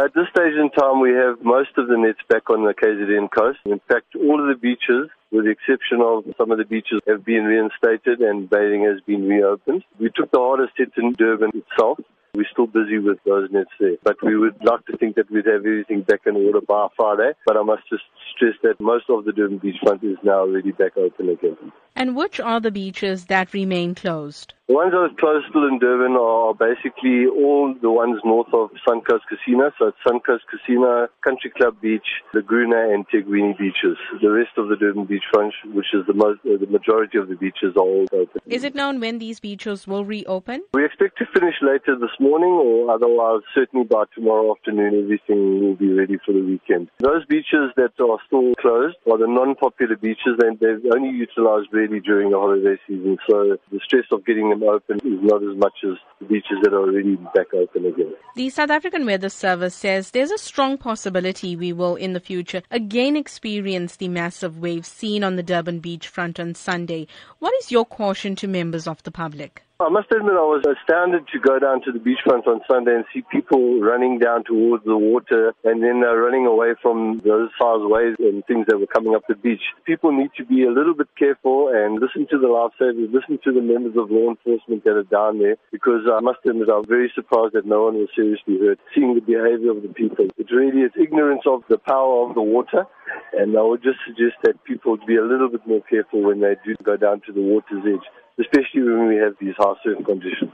At this stage in time, we have most of the nets back on the KZN coast. In fact, all of the beaches, with the exception of some of the beaches, have been reinstated and bathing has been reopened. We took the hardest hit in Durban itself. We're still busy with those nets there. But we would like to think that we'd have everything back in order by Friday. But I must just stress that most of the Durban beachfront is now already back open again. And which are the beaches that remain closed? The ones that are closed still in Durban are basically all the ones north of Suncoast Casino. So it's Suncoast Casino, Country Club Beach, Laguna, and Thekwini beaches. The rest of the Durban beachfront, which is the most, uh, the majority of the beaches, are all open. Is it known when these beaches will reopen? We expect to finish later this morning, or otherwise, certainly by tomorrow afternoon, everything will be ready for the weekend. Those beaches that are still closed are the non-popular beaches, and they're only utilized really during the holiday season. So the stress of getting them open is not as much as the beaches that are already back open again. The South African Weather Service says there's a strong possibility we will, in the future, again experience the massive waves seen on the Durban beachfront on Sunday. What is your caution to members of the public? I must admit I was astounded to go down to the beachfront on Sunday and see people running down towards the water and then uh, running away from those size waves and things that were coming up the beach. People need to be a little bit careful and listen to the lifesavers, listen to the members of law enforcement that are down there because I must admit I'm very surprised that no one was seriously hurt seeing the behavior of the people. It really is ignorance of the power of the water and I would just suggest that people be a little bit more careful when they do go down to the water's edge especially when we have these high surf conditions.